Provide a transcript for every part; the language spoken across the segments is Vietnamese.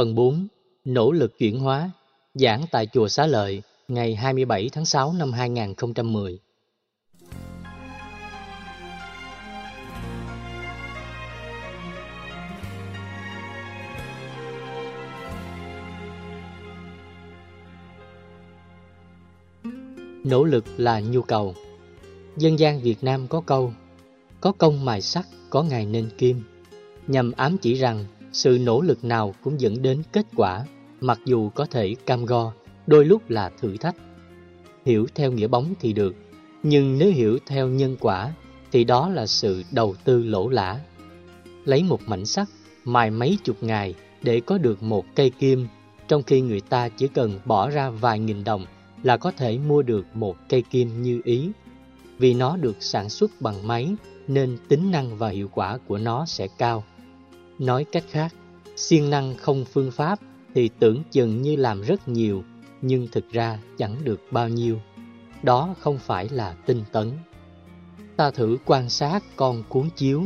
Phần 4. Nỗ lực chuyển hóa Giảng tại Chùa Xá Lợi ngày 27 tháng 6 năm 2010 Nỗ lực là nhu cầu Dân gian Việt Nam có câu Có công mài sắt, có ngày nên kim Nhằm ám chỉ rằng sự nỗ lực nào cũng dẫn đến kết quả mặc dù có thể cam go, đôi lúc là thử thách. Hiểu theo nghĩa bóng thì được, nhưng nếu hiểu theo nhân quả thì đó là sự đầu tư lỗ lã. Lấy một mảnh sắt, mài mấy chục ngày để có được một cây kim, trong khi người ta chỉ cần bỏ ra vài nghìn đồng là có thể mua được một cây kim như ý. Vì nó được sản xuất bằng máy nên tính năng và hiệu quả của nó sẽ cao. Nói cách khác, siêng năng không phương pháp thì tưởng chừng như làm rất nhiều, nhưng thực ra chẳng được bao nhiêu. Đó không phải là tinh tấn. Ta thử quan sát con cuốn chiếu.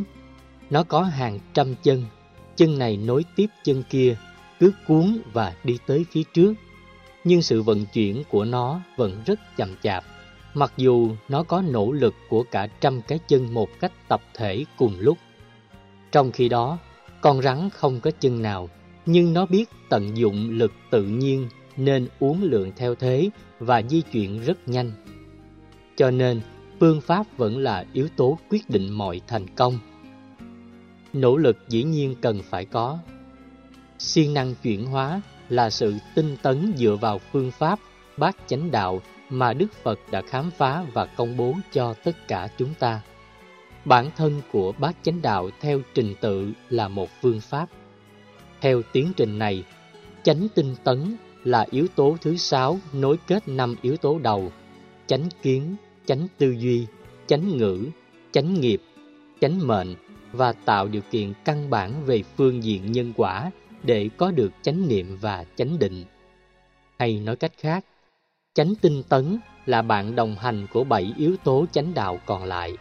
Nó có hàng trăm chân, chân này nối tiếp chân kia, cứ cuốn và đi tới phía trước. Nhưng sự vận chuyển của nó vẫn rất chậm chạp, mặc dù nó có nỗ lực của cả trăm cái chân một cách tập thể cùng lúc. Trong khi đó, con rắn không có chân nào nhưng nó biết tận dụng lực tự nhiên nên uốn lượn theo thế và di chuyển rất nhanh. Cho nên, phương pháp vẫn là yếu tố quyết định mọi thành công. Nỗ lực dĩ nhiên cần phải có. Siêng năng chuyển hóa là sự tinh tấn dựa vào phương pháp bát chánh đạo mà Đức Phật đã khám phá và công bố cho tất cả chúng ta. Bản thân của bát chánh đạo theo trình tự là một phương pháp. Theo tiến trình này, chánh tinh tấn là yếu tố thứ sáu nối kết năm yếu tố đầu, chánh kiến, chánh tư duy, chánh ngữ, chánh nghiệp, chánh mệnh và tạo điều kiện căn bản về phương diện nhân quả để có được chánh niệm và chánh định. Hay nói cách khác, chánh tinh tấn là bạn đồng hành của bảy yếu tố chánh đạo còn lại.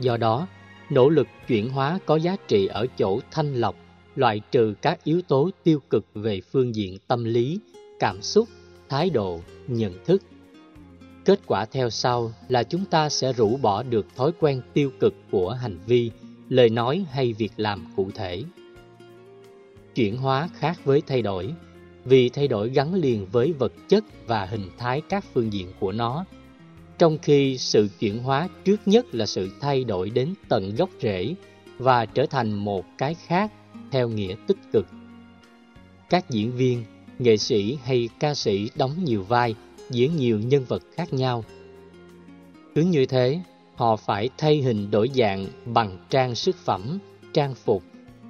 Do đó, nỗ lực chuyển hóa có giá trị ở chỗ thanh lọc loại trừ các yếu tố tiêu cực về phương diện tâm lý, cảm xúc, thái độ, nhận thức. Kết quả theo sau là chúng ta sẽ rũ bỏ được thói quen tiêu cực của hành vi, lời nói hay việc làm cụ thể. Chuyển hóa khác với thay đổi, vì thay đổi gắn liền với vật chất và hình thái các phương diện của nó, trong khi sự chuyển hóa trước nhất là sự thay đổi đến tận gốc rễ và trở thành một cái khác theo nghĩa tích cực. Các diễn viên, nghệ sĩ hay ca sĩ đóng nhiều vai, diễn nhiều nhân vật khác nhau. Cứ như thế, họ phải thay hình đổi dạng bằng trang sức phẩm, trang phục,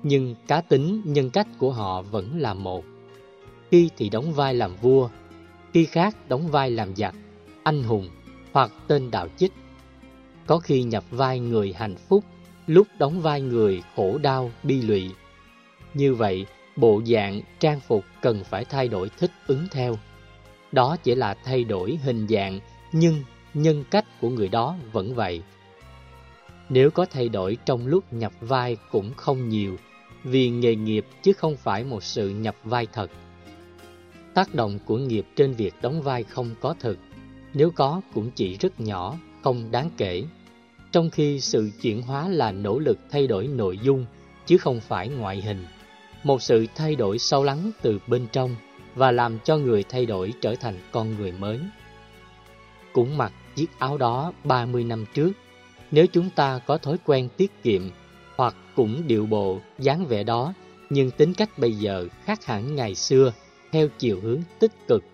nhưng cá tính, nhân cách của họ vẫn là một. Khi thì đóng vai làm vua, khi khác đóng vai làm giặc, anh hùng hoặc tên đạo chích. Có khi nhập vai người hạnh phúc, lúc đóng vai người khổ đau, bi lụy như vậy, bộ dạng, trang phục cần phải thay đổi thích ứng theo. Đó chỉ là thay đổi hình dạng, nhưng nhân cách của người đó vẫn vậy. Nếu có thay đổi trong lúc nhập vai cũng không nhiều, vì nghề nghiệp chứ không phải một sự nhập vai thật. Tác động của nghiệp trên việc đóng vai không có thực, nếu có cũng chỉ rất nhỏ, không đáng kể. Trong khi sự chuyển hóa là nỗ lực thay đổi nội dung, chứ không phải ngoại hình một sự thay đổi sâu lắng từ bên trong và làm cho người thay đổi trở thành con người mới. Cũng mặc chiếc áo đó 30 năm trước, nếu chúng ta có thói quen tiết kiệm hoặc cũng điệu bộ, dáng vẻ đó, nhưng tính cách bây giờ khác hẳn ngày xưa theo chiều hướng tích cực,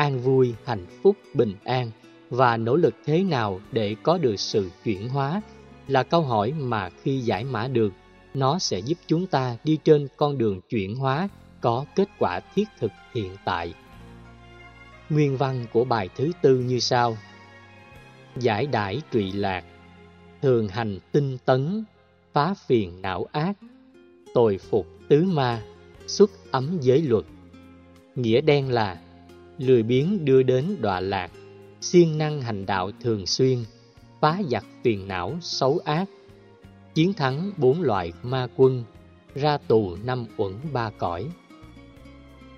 an vui, hạnh phúc, bình an và nỗ lực thế nào để có được sự chuyển hóa là câu hỏi mà khi giải mã được nó sẽ giúp chúng ta đi trên con đường chuyển hóa có kết quả thiết thực hiện tại. Nguyên văn của bài thứ tư như sau Giải đãi trụy lạc Thường hành tinh tấn Phá phiền não ác Tồi phục tứ ma Xuất ấm giới luật Nghĩa đen là Lười biến đưa đến đọa lạc siêng năng hành đạo thường xuyên Phá giặc phiền não xấu ác chiến thắng bốn loại ma quân, ra tù năm uẩn ba cõi.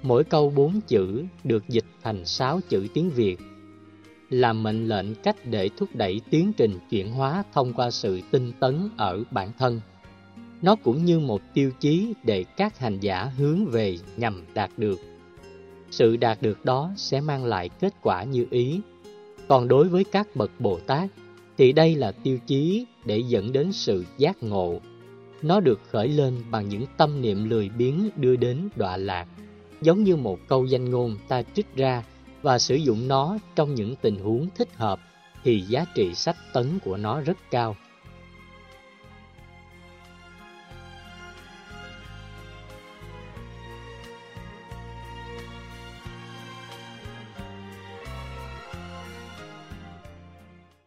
Mỗi câu bốn chữ được dịch thành sáu chữ tiếng Việt là mệnh lệnh cách để thúc đẩy tiến trình chuyển hóa thông qua sự tinh tấn ở bản thân. Nó cũng như một tiêu chí để các hành giả hướng về nhằm đạt được. Sự đạt được đó sẽ mang lại kết quả như ý. Còn đối với các bậc Bồ Tát thì đây là tiêu chí để dẫn đến sự giác ngộ. Nó được khởi lên bằng những tâm niệm lười biếng đưa đến đọa lạc, giống như một câu danh ngôn ta trích ra và sử dụng nó trong những tình huống thích hợp thì giá trị sách tấn của nó rất cao.